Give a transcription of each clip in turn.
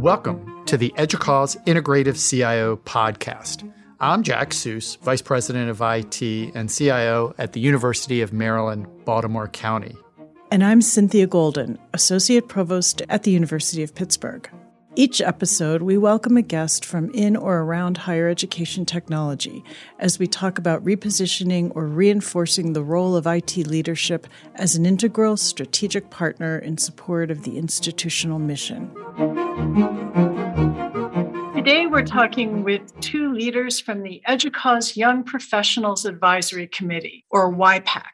Welcome to the EDUCAUSE Integrative CIO podcast. I'm Jack Suess, Vice President of IT and CIO at the University of Maryland, Baltimore County. And I'm Cynthia Golden, Associate Provost at the University of Pittsburgh. Each episode, we welcome a guest from in or around higher education technology as we talk about repositioning or reinforcing the role of IT leadership as an integral strategic partner in support of the institutional mission. Today, we're talking with two leaders from the EDUCAUSE Young Professionals Advisory Committee, or YPAC.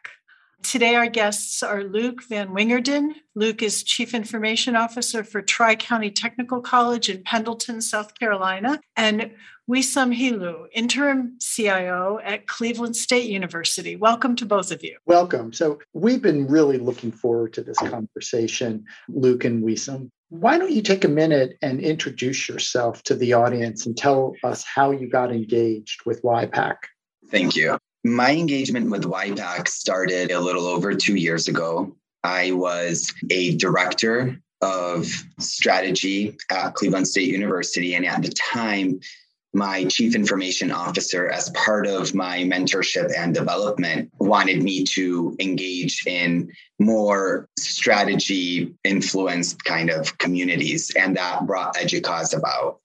Today, our guests are Luke VanWingerden. Luke is Chief Information Officer for Tri County Technical College in Pendleton, South Carolina, and Wesam Helou, Interim CIO at Cleveland State University. Welcome to both of you. Welcome. So, we've been really looking forward to this conversation, Luke and Wesam. Why don't you take a minute and introduce yourself to the audience and tell us how you got engaged with YPAC? Thank you. My engagement with YPAC started a little over two years ago. I was a director of strategy at Cleveland State University. And at the time, my chief information officer, as part of my mentorship and development, wanted me to engage in more strategy influenced kind of communities. And that brought EDUCAUSE about.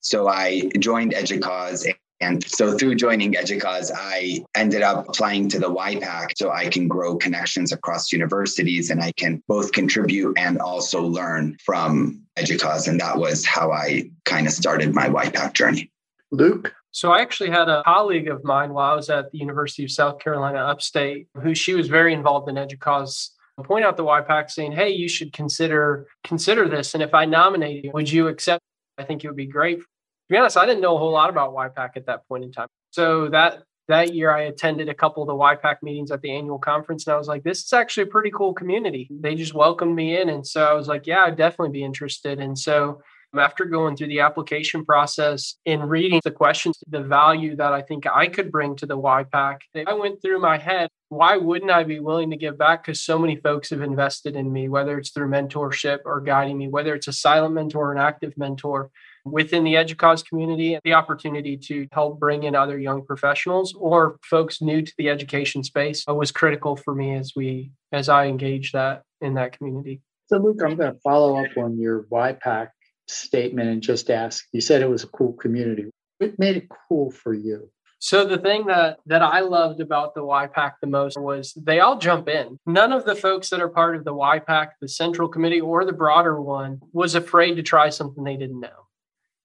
So I joined EDUCAUSE and so through joining EDUCAUSE, I ended up applying to the YPAC so I can grow connections across universities and I can both contribute and also learn from EDUCAUSE. And that was how I kind of started my YPAC journey. Luke? So I actually had a colleague of mine while I was at the University of South Carolina Upstate, who she was very involved in EDUCAUSE point out the YPAC saying, hey, you should consider consider this. And if I nominate you, would you accept? I think it would be great be honest, I didn't know a whole lot about YPAC at that point in time. So that that year I attended a couple of the YPAC meetings at the annual conference and I was like, this is actually a pretty cool community. They just welcomed me in. And so I was like, yeah, I'd definitely be interested. And so after going through the application process and reading the questions, the value that I think I could bring to the YPAC, I went through my head, why wouldn't I be willing to give back? Because so many folks have invested in me, whether it's through mentorship or guiding me, whether it's a silent mentor or an active mentor within the EDUCAUSE community, the opportunity to help bring in other young professionals or folks new to the education space uh, was critical for me as we as I engaged that in that community. So Luke, I'm going to follow up on your YPAC statement and just ask, you said it was a cool community. What made it cool for you? So the thing that that I loved about the YPAC the most was they all jump in. None of the folks that are part of the YPAC, the central committee or the broader one was afraid to try something they didn't know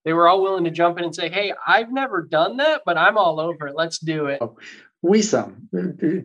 they were all willing to jump in and say, Hey, I've never done that, but I'm all over it. Let's do it. Oh, we some.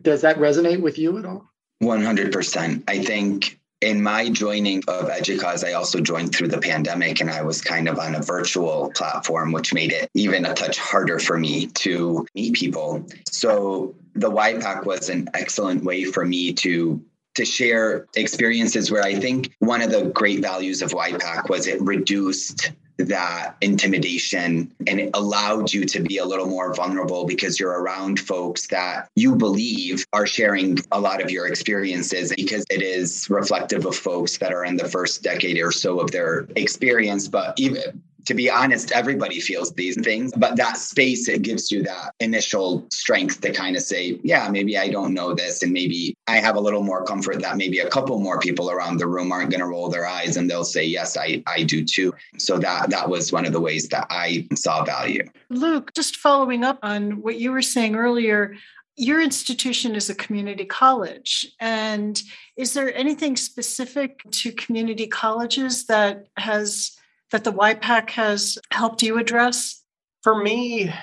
does that resonate with you at all? 100%. I think in my joining of EDUCAUSE, I also joined through the pandemic and I was kind of on a virtual platform, which made it even a touch harder for me to meet people. So the YPAC was an excellent way for me to to share experiences where I think one of the great values of YPAC was it reduced that intimidation and it allowed you to be a little more vulnerable because you're around folks that you believe are sharing a lot of your experiences because it is reflective of folks that are in the first decade or so of their experience. But even to be honest, everybody feels these things, but that space, it gives you that initial strength to kind of say, yeah, maybe I don't know this. And maybe I have a little more comfort that maybe a couple more people around the room aren't going to roll their eyes and they'll say, yes, I, I do too. So that, that was one of the ways that I saw value. Luke, just following up on what you were saying earlier, your institution is a community college. And is there anything specific to community colleges that has that the YPAC has helped you address? For me,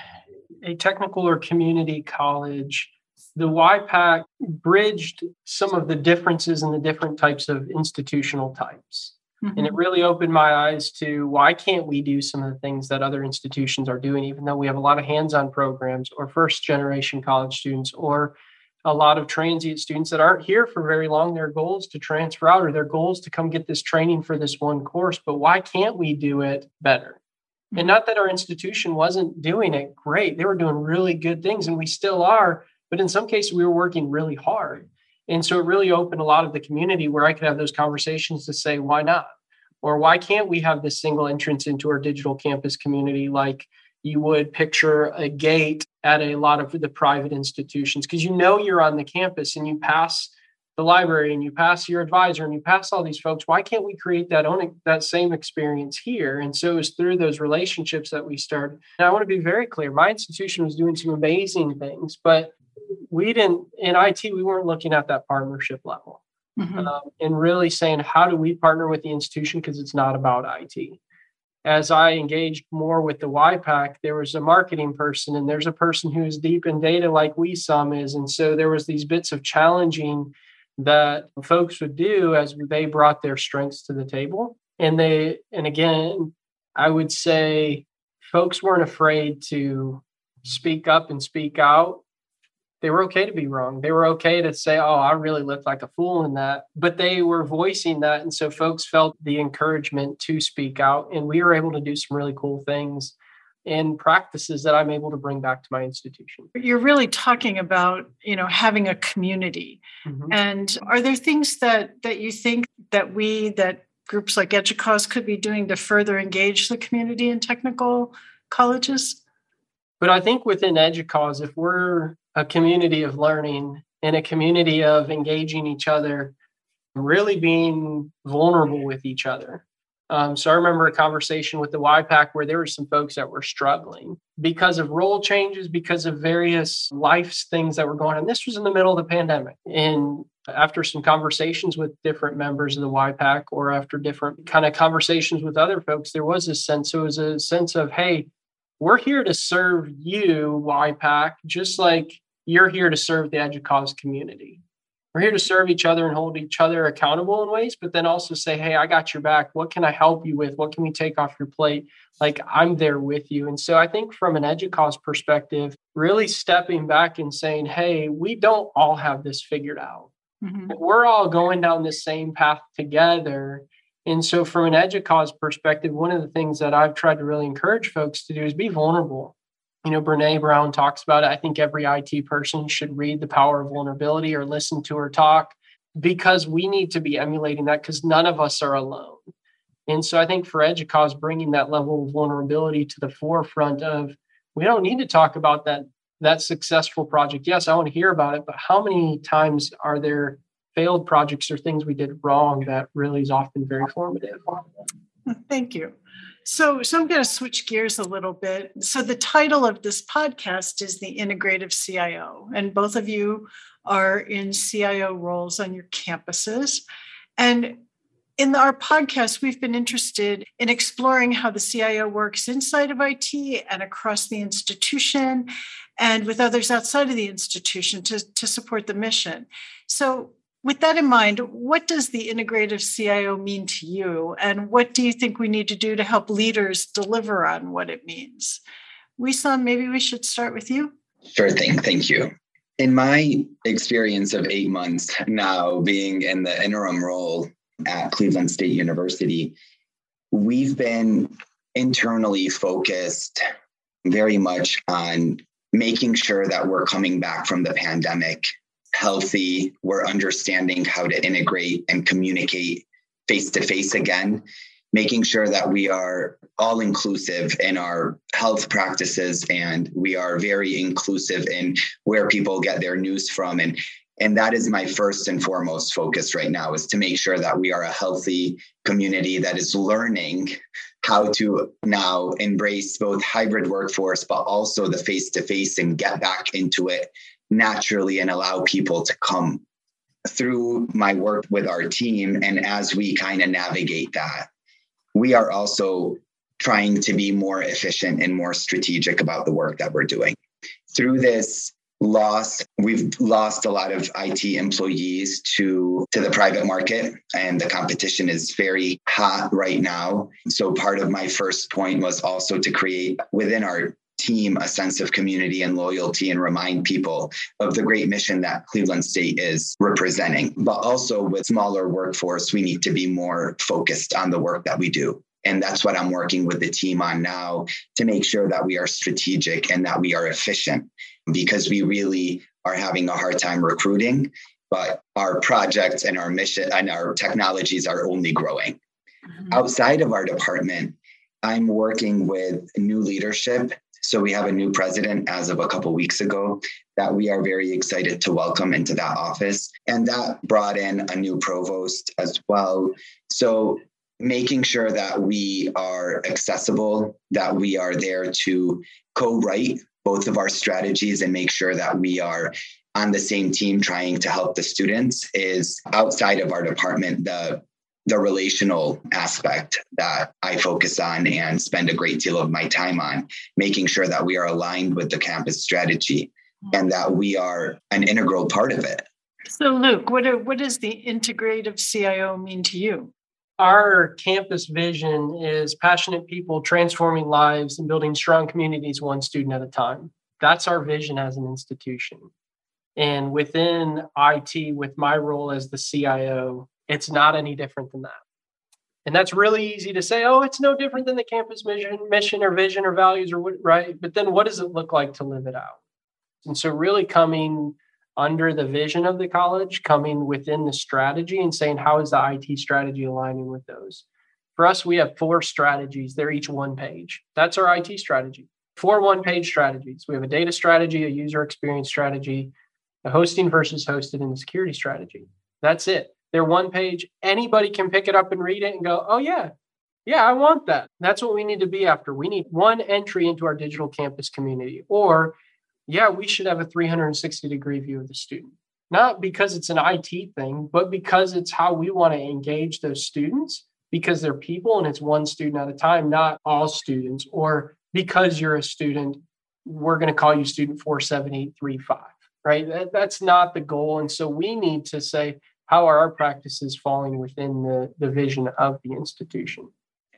a technical or community college, the YPAC bridged some of the differences in the different types of institutional types. Mm-hmm. And it really opened my eyes to why can't we do some of the things that other institutions are doing, even though we have a lot of hands on programs or first generation college students or a lot of transient students that aren't here for very long. Their goals to transfer out or their goals to come get this training for this one course. But why can't we do it better? And mm-hmm. not that our institution wasn't doing it great. They were doing really good things and we still are. But in some cases, we were working really hard. And so it really opened a lot of the community where I could have those conversations to say, why not? Or why can't we have this single entrance into our digital campus community like you would picture a gate at a lot of the private institutions? Because you know you're on the campus and you pass the library and you pass your advisor and you pass all these folks. Why can't we create that own that same experience here? And so it was through those relationships that we started. And I want to be very clear: my institution was doing some amazing things, but we didn't in IT. We weren't looking at that partnership level. Mm-hmm. Um, and really saying, how do we partner with the institution? Because it's not about IT. As I engaged more with the YPAC, there was a marketing person and there's a person who is deep in data like Wesam is. And so there was these bits of challenging that folks would do as they brought their strengths to the table. And they, and again, I would say folks weren't afraid to speak up and speak out they were okay to be wrong. They were okay to say, oh, I really looked like a fool in that. But they were voicing that. And so folks felt the encouragement to speak out. And we were able to do some really cool things and practices that I'm able to bring back to my institution. You're really talking about, you know, having a community. Mm-hmm. And are there things that that you think that we that groups like EDUCAUSE could be doing to further engage the community in technical colleges? But I think within EDUCAUSE, if we're a community of learning and a community of engaging each other, really being vulnerable with each other. Um, so I remember a conversation with the YPAC where there were some folks that were struggling because of role changes, because of various life things that were going on. This was in the middle of the pandemic. And after some conversations with different members of the YPAC or after different kind of conversations with other folks, there was a sense, it was a sense of, hey, we're here to serve you, YPAC, just like you're here to serve the EDUCAUSE community. We're here to serve each other and hold each other accountable in ways, but then also say, hey, I got your back. What can I help you with? What can we take off your plate? Like I'm there with you. And so I think from an EDUCAUSE perspective, really stepping back and saying, hey, we don't all have this figured out. Mm-hmm. We're all going down the same path together. And so, from an EDUCAUSE perspective, one of the things that I've tried to really encourage folks to do is be vulnerable. You know, Brene Brown talks about it. I think every IT person should read The Power of Vulnerability or listen to her talk because we need to be emulating that because none of us are alone. And so, I think for EDUCAUSE, bringing that level of vulnerability to the forefront of we don't need to talk about that that successful project. Yes, I want to hear about it, but how many times are there failed projects or things we did wrong that really is often very formative. Thank you. So, so I'm going to switch gears a little bit. So, the title of this podcast is the Integrative CIO, and both of you are in CIO roles on your campuses. And in our podcast, we've been interested in exploring how the CIO works inside of IT and across the institution and with others outside of the institution to, to support the mission. So, with that in mind, what does the integrative CIO mean to you? And what do you think we need to do to help leaders deliver on what it means? Wesam, maybe we should start with you. Sure thing. Thank you. In my experience of eight months now being in the interim role at Cleveland State University, we've been internally focused very much on making sure that we're coming back from the pandemic healthy. We're understanding how to integrate and communicate face to face again, making sure that we are all inclusive in our health practices and we are very inclusive in where people get their news from and and that is my first and foremost focus right now is to make sure that we are a healthy community that is learning how to now embrace both hybrid workforce but also the face to face and get back into it naturally and allow people to come through my work with our team. And as we kind of navigate that, we are also trying to be more efficient and more strategic about the work that we're doing. Through this loss, we've lost a lot of IT employees to, to the private market, and the competition is very hot right now. So, part of my first point was also to create within our team a sense of community and loyalty and remind people of the great mission that Cleveland State is representing. But also with smaller workforce, we need to be more focused on the work that we do. And that's what I'm working with the team on now to make sure that we are strategic and that we are efficient because we really are having a hard time recruiting but our projects and our mission and our technologies are only growing. Mm-hmm. Outside of our department, I'm working with new leadership. So we have a new president as of a couple weeks ago that we are very excited to welcome into that office. And that brought in a new provost as well. So making sure that we are accessible, that we are there to co write both of our strategies and make sure that we are on the same team trying to help the students is outside of our department the the relational aspect that I focus on and spend a great deal of my time on, making sure that we are aligned with the campus strategy and that we are an integral part of it. So, Luke, what, are, what does the integrative CIO mean to you? Our campus vision is passionate people transforming lives and building strong communities one student at a time. That's our vision as an institution. And within IT, with my role as the CIO, it's not any different than that. And that's really easy to say, oh, it's no different than the campus mission, mission or vision or values or what, right? But then what does it look like to live it out? And so, really coming under the vision of the college, coming within the strategy and saying, how is the IT strategy aligning with those? For us, we have four strategies. They're each one page. That's our IT strategy. Four one page strategies. We have a data strategy, a user experience strategy, a hosting versus hosted, and a security strategy. That's it. They're one page. Anybody can pick it up and read it and go, oh, yeah, yeah, I want that. That's what we need to be after. We need one entry into our digital campus community. Or yeah, we should have a 360 degree view of the student. Not because it's an IT thing, but because it's how we want to engage those students because they're people and it's one student at a time, not all students. Or because you're a student, we're going to call you student 47835, right? That, that's not the goal. And so we need to say, how are our practices falling within the, the vision of the institution?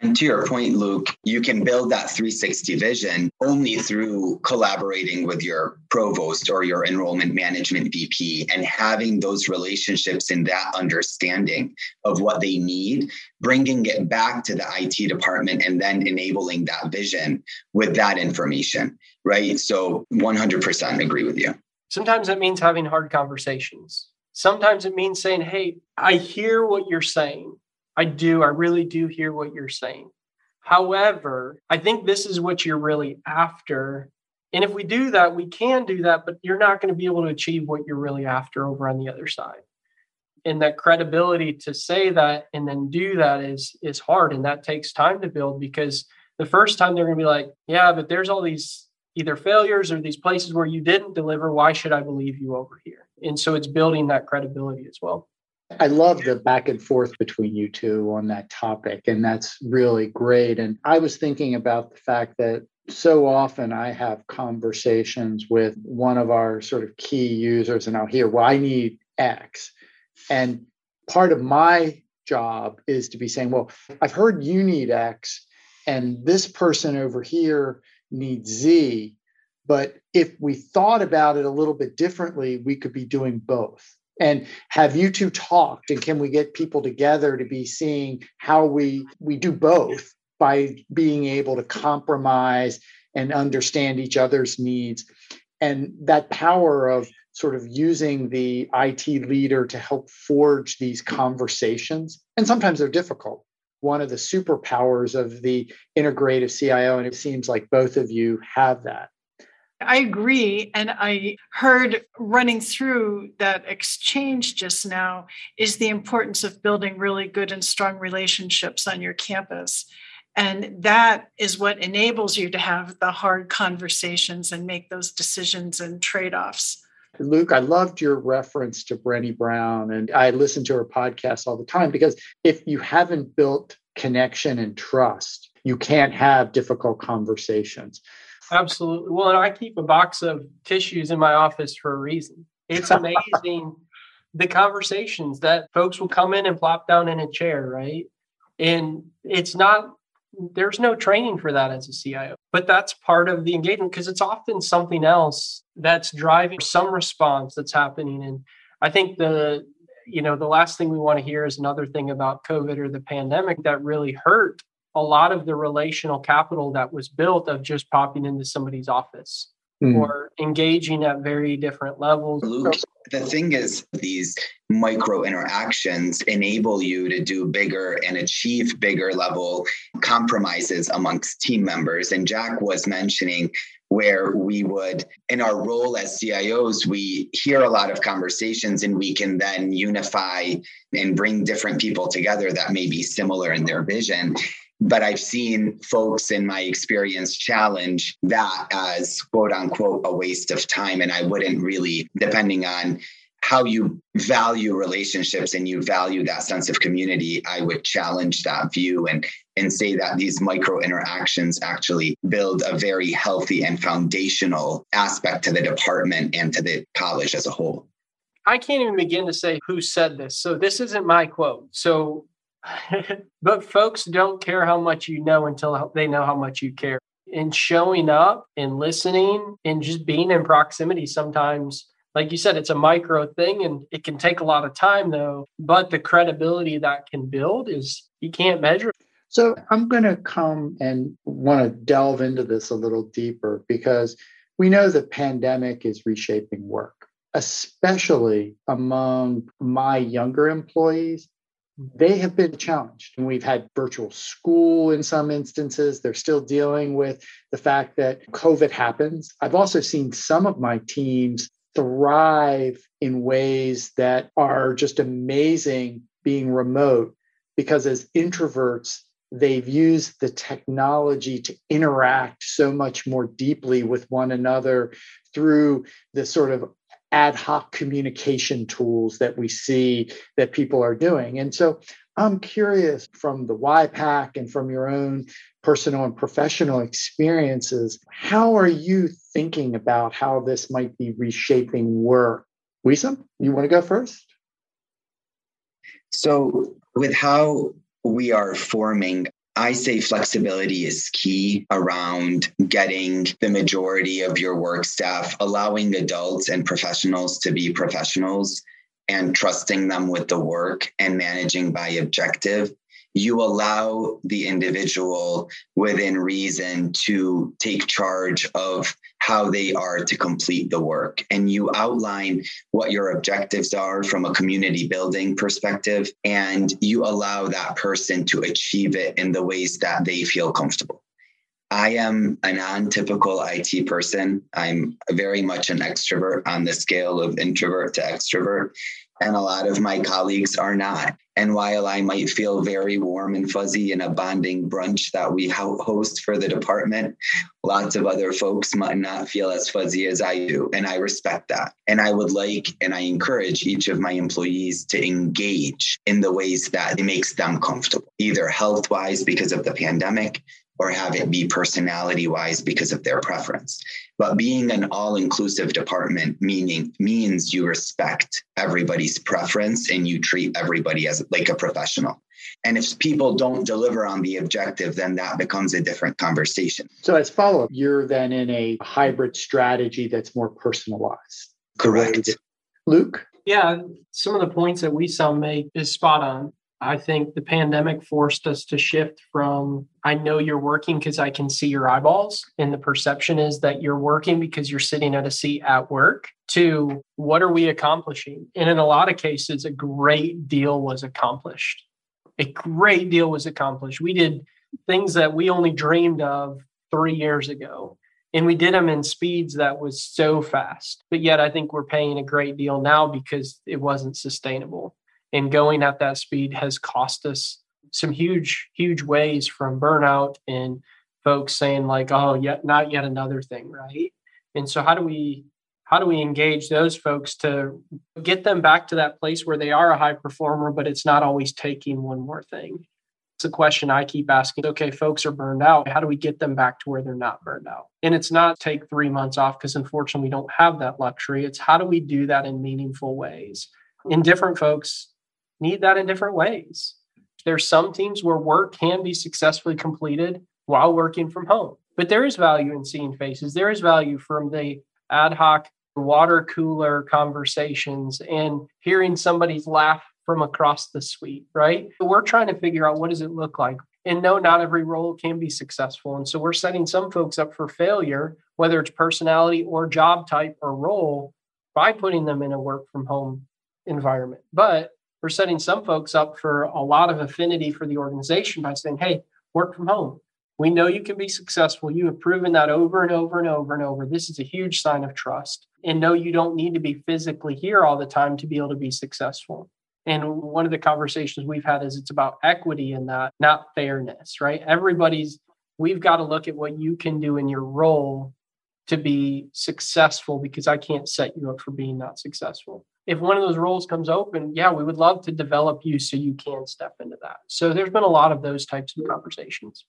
And to your point, Luke, you can build that 360 vision only through collaborating with your provost or your enrollment management VP and having those relationships and that understanding of what they need, bringing it back to the IT department and then enabling that vision with that information, right? So 100% agree with you. Sometimes it means having hard conversations. Sometimes it means saying, Hey, I hear what you're saying. I do. I really do hear what you're saying. However, I think this is what you're really after. And if we do that, we can do that, but you're not going to be able to achieve what you're really after over on the other side. And that credibility to say that and then do that is is hard and that takes time to build because the first time they're going to be like, yeah, but there's all these either failures or these places where you didn't deliver. Why should I believe you over here? And so it's building that credibility as well. I love the back and forth between you two on that topic, and that's really great. And I was thinking about the fact that so often I have conversations with one of our sort of key users, and I'll hear, well, I need X. And part of my job is to be saying, well, I've heard you need X, and this person over here needs Z. But if we thought about it a little bit differently, we could be doing both. And have you two talked and can we get people together to be seeing how we we do both by being able to compromise and understand each other's needs? And that power of sort of using the IT leader to help forge these conversations and sometimes they're difficult. One of the superpowers of the integrative CIO and it seems like both of you have that I agree. And I heard running through that exchange just now is the importance of building really good and strong relationships on your campus. And that is what enables you to have the hard conversations and make those decisions and trade offs. Luke, I loved your reference to Brené Brown, and I listen to her podcast all the time because if you haven't built connection and trust, you can't have difficult conversations. Absolutely. Well, and I keep a box of tissues in my office for a reason. It's amazing the conversations that folks will come in and plop down in a chair, right? And it's not, there's no training for that as a CIO, but that's part of the engagement because it's often something else that's driving some response that's happening. And I think the, you know, the last thing we want to hear is another thing about COVID or the pandemic that really hurt a lot of the relational capital that was built of just popping into somebody's office mm. or engaging at very different levels. Luke, the thing is, these micro interactions enable you to do bigger and achieve bigger level compromises amongst team members. And Jack was mentioning where we would, in our role as CIOs, we hear a lot of conversations and we can then unify and bring different people together that may be similar in their vision but I've seen folks in my experience challenge that as quote unquote a waste of time. And I wouldn't really, depending on how you value relationships and you value that sense of community, I would challenge that view and and say that these micro interactions actually build a very healthy and foundational aspect to the department and to the college as a whole. I can't even begin to say who said this. So this isn't my quote. So but folks don't care how much you know until they know how much you care. And showing up and listening and just being in proximity sometimes, like you said, it's a micro thing and it can take a lot of time though. But the credibility that can build is you can't measure. So I'm going to come and want to delve into this a little deeper because we know the pandemic is reshaping work, especially among my younger employees they have been challenged. And we've had virtual school in some instances. They're still dealing with the fact that COVID happens. I've also seen some of my teams thrive in ways that are just amazing being remote because as introverts, they've used the technology to interact so much more deeply with one another through the sort of ad hoc communication tools that we see that people are doing. And so I'm curious from the YPAC and from your own personal and professional experiences, how are you thinking about how this might be reshaping work? Wesam, you want to go first? So, with how we are forming I say flexibility is key around getting the majority of your work staff, allowing adults and professionals to be professionals and trusting them with the work and managing by objective you allow the individual within reason to take charge of how they are to complete the work. And you outline what your objectives are from a community building perspective, and you allow that person to achieve it in the ways that they feel comfortable. I am a non typical IT person. I'm very much an extrovert on the scale of introvert to extrovert and a lot of my colleagues are not. And while I might feel very warm and fuzzy in a bonding brunch that we host for the department, lots of other folks might not feel as fuzzy as I do. And I respect that. And I would like and I encourage each of my employees to engage in the ways that it makes them comfortable, either health wise because of the pandemic, or have it be personality wise because of their preference. But being an all inclusive department meaning means you respect everybody's preference and you treat everybody as like a professional. And if people don't deliver on the objective, then that becomes a different conversation. So, as follow up, you're then in a hybrid strategy that's more personalized. Correct. Luke? Yeah, some of the points that Wesam make is spot on. I think the pandemic forced us to shift from I know you're working because I can see your eyeballs, and the perception is that you're working because you're sitting at a seat at work, to what are we accomplishing? And in a lot of cases, a great deal was accomplished. A great deal was accomplished. We did things that we only dreamed of three years ago. And we did them in speeds that was so fast. But yet, I think we're paying a great deal now because it wasn't sustainable and going at that speed has cost us some huge huge ways from burnout and folks saying like oh yet not yet another thing right? And so how do we how do we engage those folks to get them back to that place where they are a high performer but it's not always taking one more thing? It's a question i keep asking okay folks are burned out. How do we get them back to where they're not burned out? And it's not take three months off because unfortunately we don't have that luxury. It's how do we do that in meaningful ways? And different folks need that in different ways. There's some teams where work can be successfully completed while working from home. But there is value in seeing faces. There is value from the ad hoc water cooler conversations and hearing somebody's laugh from across the suite, right? We're trying to figure out what does it look like? And no, not every role can be successful. And so we're setting some folks up for failure, whether it's personality or job type or role, by putting them in a work from home environment. But we're setting some folks up for a lot of affinity for the organization by saying, hey, work from home. We know you can be successful. You have proven that over and over and over and over. This is a huge sign of trust. And no, you don't need to be physically here all the time to be able to be successful. And one of the conversations we've had is it's about equity in that, not fairness, right? Everybody's, we've got to look at what you can do in your role to be successful because I can't set you up for being not successful. If one of those roles comes open, yeah, we would love to develop you so you can step into that. So there's been a lot of those types of conversations.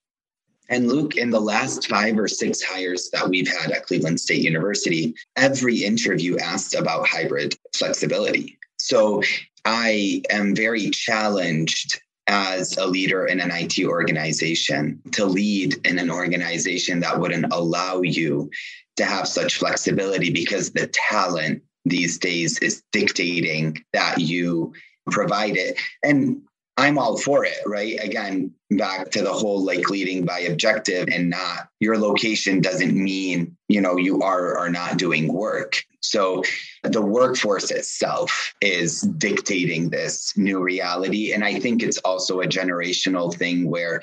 And Luke, in the last five or six hires that we've had at Cleveland State University, every interview asked about hybrid flexibility. So I am very challenged as a leader in an IT organization to lead in an organization that wouldn't allow you to have such flexibility because the talent these days is dictating that you provide it. And I'm all for it, right? Again, back to the whole like leading by objective and not your location doesn't mean, you know, you are or not doing work. So the workforce itself is dictating this new reality. And I think it's also a generational thing where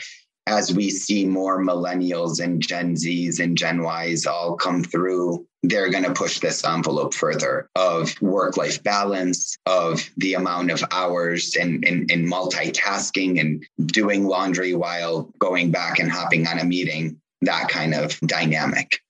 as we see more millennials and Gen Zs and Gen Ys all come through, they're going to push this envelope further of work life balance, of the amount of hours and, multitasking and doing laundry while going back and hopping on a meeting, that kind of dynamic.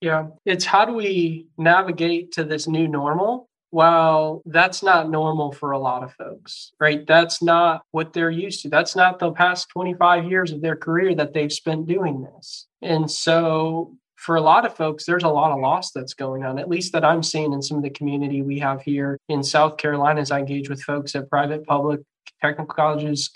Yeah. It's how do we navigate to this new normal? Well, that's not normal for a lot of folks, right? That's not what they're used to. That's not the past 25 years of their career that they've spent doing this. And so, for a lot of folks, there's a lot of loss that's going on, at least that I'm seeing in some of the community we have here in South Carolina as I engage with folks at private, public, technical colleges,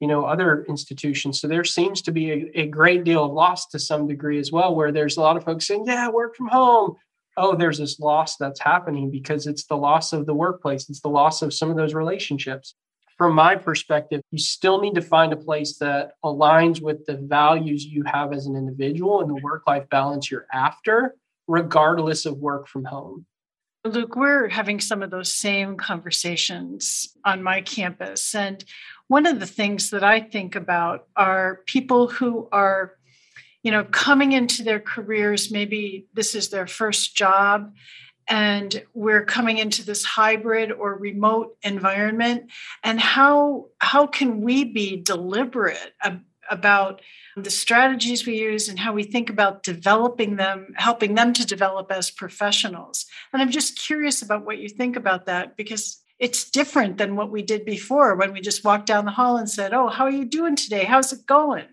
you know other institutions so there seems to be a, a, great deal of loss to some degree as well where there's a lot of folks saying yeah work from home oh there's this loss that's happening because it's the loss of the workplace. It's the loss of some of those relationships. From my perspective you still need to find a place that aligns with the values you have as an individual and the work life balance you're after regardless of work from home. Luke, we're having some of those same conversations on my campus. And one of the things that I think about are people who are, you know, coming into their careers, maybe this is their first job, and we're coming into this hybrid or remote environment. And how how can we be deliberate about the strategies we use and how we think about developing them, helping them to develop as professionals. And I'm just curious about what you think about that because it's different than what we did before when we just walked down the hall and said, Oh, how are you doing today? How's it going?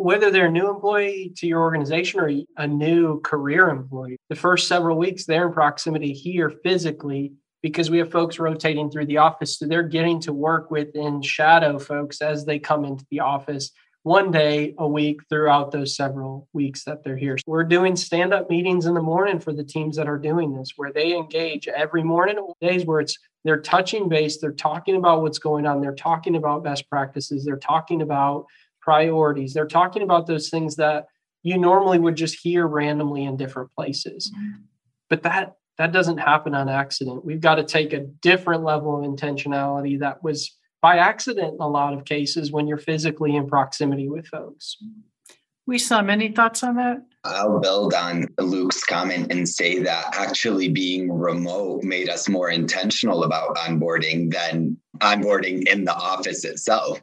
Whether they're a new employee to your organization or a new career employee, the first several weeks they're in proximity here physically because we have folks rotating through the office. So they're getting to work within shadow folks as they come into the office one day a week throughout those several weeks that they're here. We're doing stand up meetings in the morning for the teams that are doing this, where they engage every morning, days where it's they're touching base, they're talking about what's going on, they're talking about best practices, they're talking about priorities, they're talking about those things that you normally would just hear randomly in different places. Mm-hmm. But that that doesn't happen on accident. We've got to take a different level of intentionality that was by accident in a lot of cases when you're physically in proximity with folks. We saw many thoughts on that. I'll build on Luke's comment and say that actually being remote made us more intentional about onboarding than onboarding in the office itself.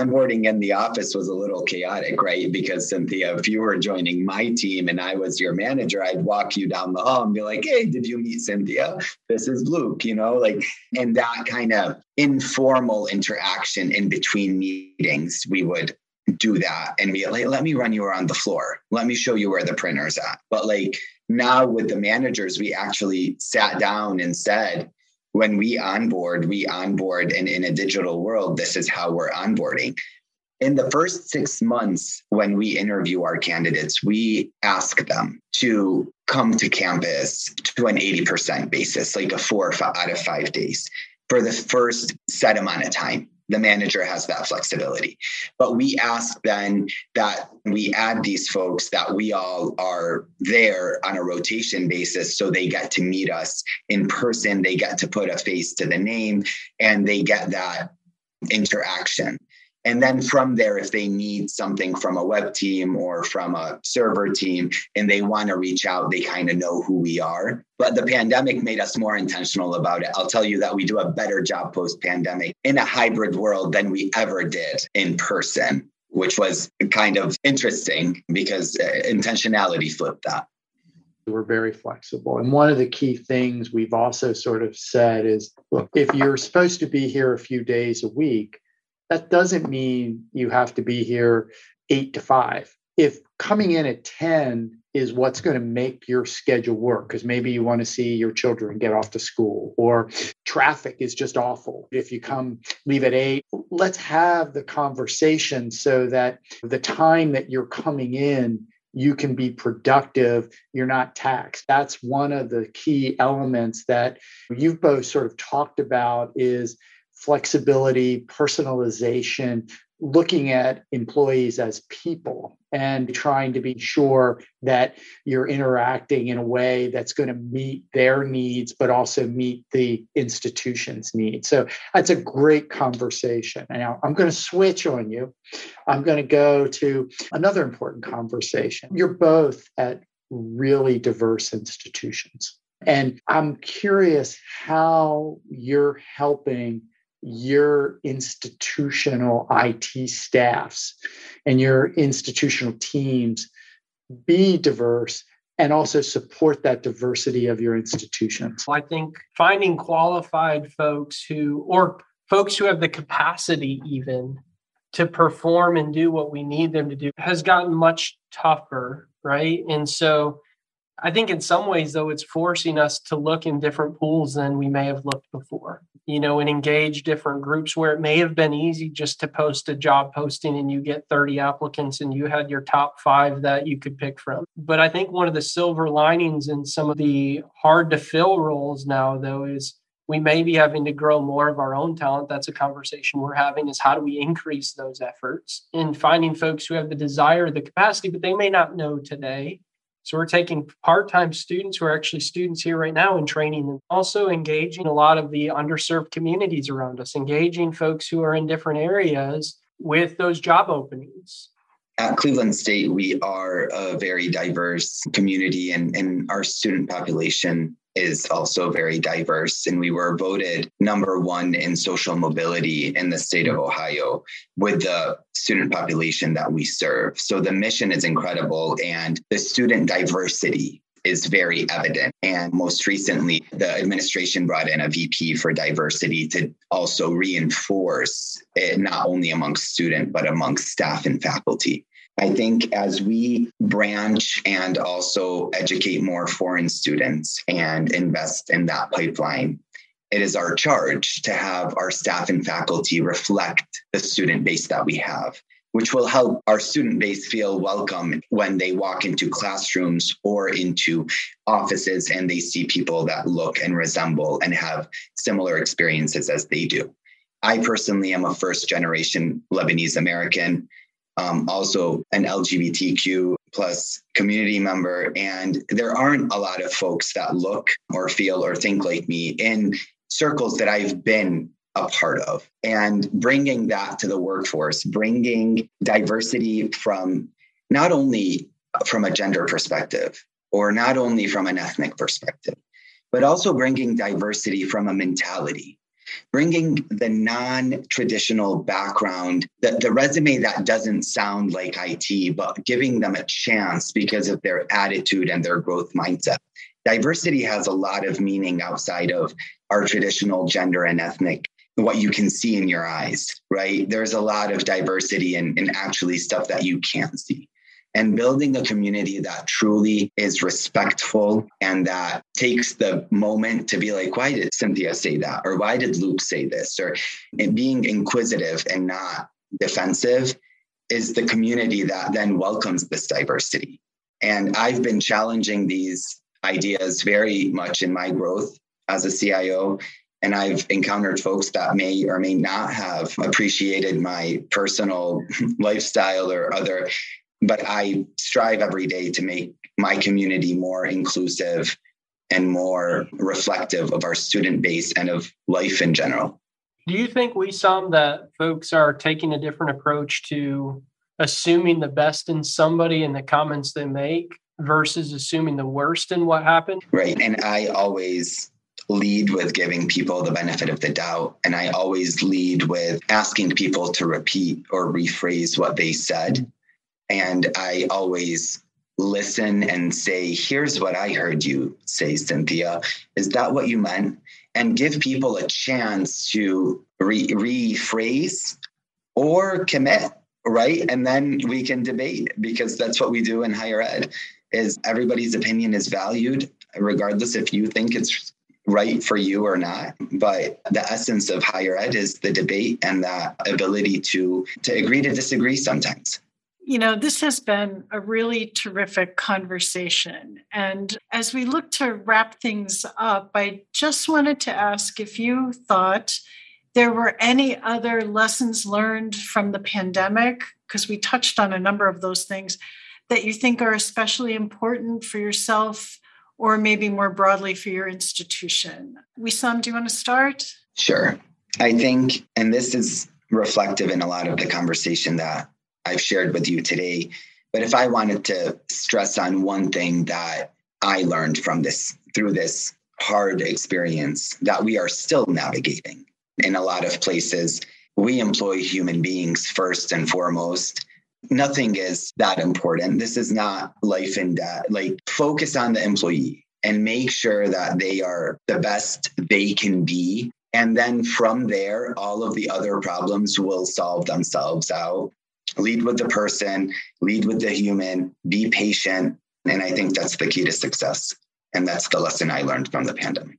Onboarding in the office was a little chaotic, right? Because Cynthia, if you were joining my team and I was your manager, I'd walk you down the hall and be like, hey, did you meet Cynthia? This is Luke, you know, like, and that kind of informal interaction in between meetings, we would do that and be like, let me run you around the floor. Let me show you where the printer's at. But like now with the managers, we actually sat down and said, when we onboard, we onboard and in a digital world, this is how we're onboarding. In the first six months, when we interview our candidates, we ask them to come to campus to an 80% basis, like a four out of five days for the first set amount of time the manager has that flexibility. But we ask then that we add these folks that we all are there on a rotation basis so they get to meet us in person, they get to put a face to the name, and they get that interaction. And then from there, if they need something from a web team or from a server team and they want to reach out, they kind of know who we are. But the pandemic made us more intentional about it. I'll tell you that we do a better job post pandemic in a hybrid world than we ever did in person, which was kind of interesting because uh, intentionality flipped that. We're very flexible. And one of the key things we've also sort of said is look, if you're supposed to be here a few days a week, that doesn't mean you have to be here eight to five. If coming in at 10 is what's going to make your schedule work, because maybe you want to see your children get off to school or traffic is just awful. If you come leave at eight, let's have the conversation so that the time that you're coming in you can be productive you're not taxed that's one of the key elements that you've both sort of talked about is flexibility, personalization, looking at employees as people and trying to be sure that you're interacting in a way that's going to meet their needs, but also meet the institution's needs. So that's a great conversation. Now, I'm going to switch on you. I'm going to go to another important conversation. You're both at really diverse institutions. And I'm curious how you're helping your institutional IT staffs and your institutional teams be diverse and also support that diversity of your institutions? I think finding qualified folks who, or folks who have the capacity even to perform and do what we need them to do has gotten much tougher, right? And so I think in some ways, though, it's forcing us to look in different pools than we may have looked before, you know, and engage different groups where it may have been easy just to post a job posting and you get 30 applicants and you had your top five that you could pick from. But I think one of the silver linings in some of the hard to fill roles now, though, is we may be having to grow more of our own talent. That's a conversation we're having is how do we increase those efforts in finding folks who have the desire, the capacity, but they may not know today so we're taking part-time students who are actually students here right now and training them. Also engaging a lot of the underserved communities around us, engaging folks who are in different areas with those job openings. At Cleveland State, we are a very diverse community, and, and our student population is also very diverse. And we were voted number one in social mobility in the state of Ohio with the student population that we serve. So the mission is incredible and the student diversity is very evident. And most recently, the administration brought in a VP for diversity to also reinforce it not only amongst student, but amongst staff and faculty. I think as we branch and also educate more foreign students and invest in that pipeline, it is our charge to have our staff and faculty reflect the student base that we have, which will help our student base feel welcome when they walk into classrooms or into offices and they see people that look and resemble and have similar experiences as they do. I personally am a first generation Lebanese American um, also an LGBTQ plus community member. And there aren't a lot of folks that look or feel or think like me in circles that I've been a part of. And bringing that to the workforce, bringing diversity from not only from a gender perspective or not only from an ethnic perspective, but also bringing diversity from a mentality bringing the non-traditional background the, the resume that doesn't sound like it but giving them a chance because of their attitude and their growth mindset. Diversity has a lot of meaning outside of our traditional gender and ethnic what you can see in your eyes right? There's a lot of diversity and, and actually stuff that you can't see and building a community that truly is respectful and that takes the moment to be like, why did Cynthia say that? Or why did Luke say this? Or being inquisitive and not defensive is the community that then welcomes this diversity. And I've been challenging these ideas very much in my growth as a CIO And I've encountered folks that may or may not have appreciated my personal lifestyle or other, but I strive every day to make my community more inclusive and more reflective of our student base and of life in general. Do you think Wesam that folks are taking a different approach to assuming the best in somebody in the comments they make versus assuming the worst in what happened? Right. And I always lead with giving people the benefit of the doubt. And I always lead with asking people to repeat or rephrase what they said. And I always listen and say, here's what I heard you say, Cynthia. Is that what you meant? And give people a chance to re- rephrase or commit, right? And then we can debate because that's what we do in higher ed is everybody's opinion is valued regardless if you think it's right for you or not but the essence of higher ed is the debate and the ability to to agree to disagree sometimes you know, this has been a really terrific conversation. And as we look to wrap things up, I just wanted to ask if you thought there were any other lessons learned from the pandemic, because we touched on a number of those things that you think are especially important for yourself or maybe more broadly for your institution. Wesam, do you want to start? Sure. I think, and this is reflective in a lot of the conversation that I've shared with you today. But if I wanted to stress on one thing that I learned from this through this hard experience that we are still navigating in a lot of places, we employ human beings first and foremost. Nothing is that important. This is not life and death. Like, focus on the employee and make sure that they are the best they can be. And then from there, all of the other problems will solve themselves out lead with the person, lead with the human, be patient. And I think that's the key to success. And that's the lesson I learned from the pandemic.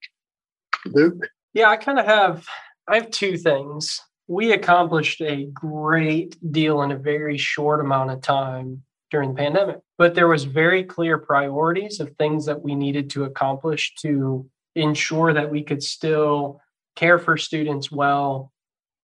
Luke? Yeah, I kind of have, I have two things. We accomplished a great deal in a very short amount of time during the pandemic, but there was very clear priorities of things that we needed to accomplish to ensure that we could still care for students well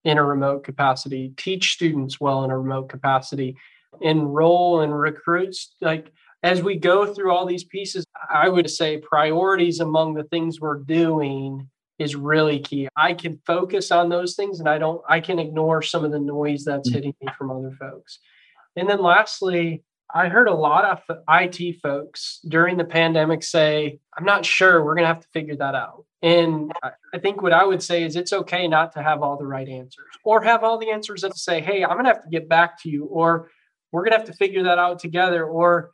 in a remote capacity, teach students well in a remote capacity, enroll and recruits. Like as we go through all these pieces, I would say priorities among the things we're doing is really key. I can focus on those things and I don't, I can ignore some of the noise that's mm. hitting me from other folks. And then lastly, I heard a lot of IT folks during the pandemic say, I'm not sure, we're going to have to figure that out. And I think what I would say is it's okay not to have all the right answers or have all the answers that say, hey, I'm going to have to get back to you, or we're going to have to figure that out together, or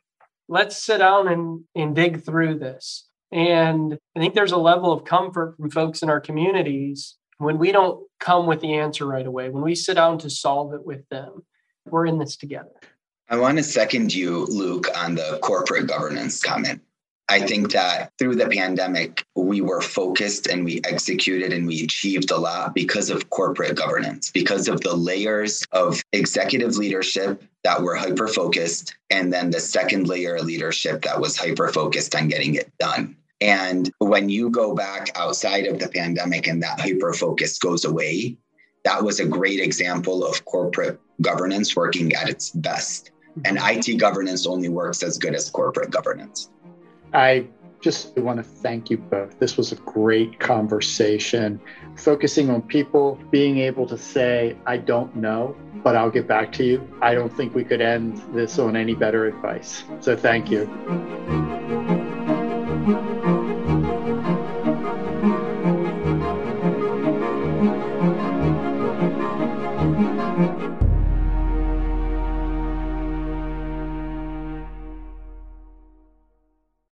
let's sit down and, and dig through this. And I think there's a level of comfort from folks in our communities when we don't come with the answer right away, when we sit down to solve it with them. We're in this together. I want to second you, Luke, on the corporate governance comment. I think that through the pandemic, we were focused and we executed and we achieved a lot because of corporate governance, because of the layers of executive leadership that were hyper focused, and then the second layer of leadership that was hyper focused on getting it done. And when you go back outside of the pandemic and that hyper focus goes away, that was a great example of corporate governance working at its best. And IT governance only works as good as corporate governance. I just want to thank you both. This was a great conversation, focusing on people being able to say, I don't know, but I'll get back to you. I don't think we could end this on any better advice. So thank you.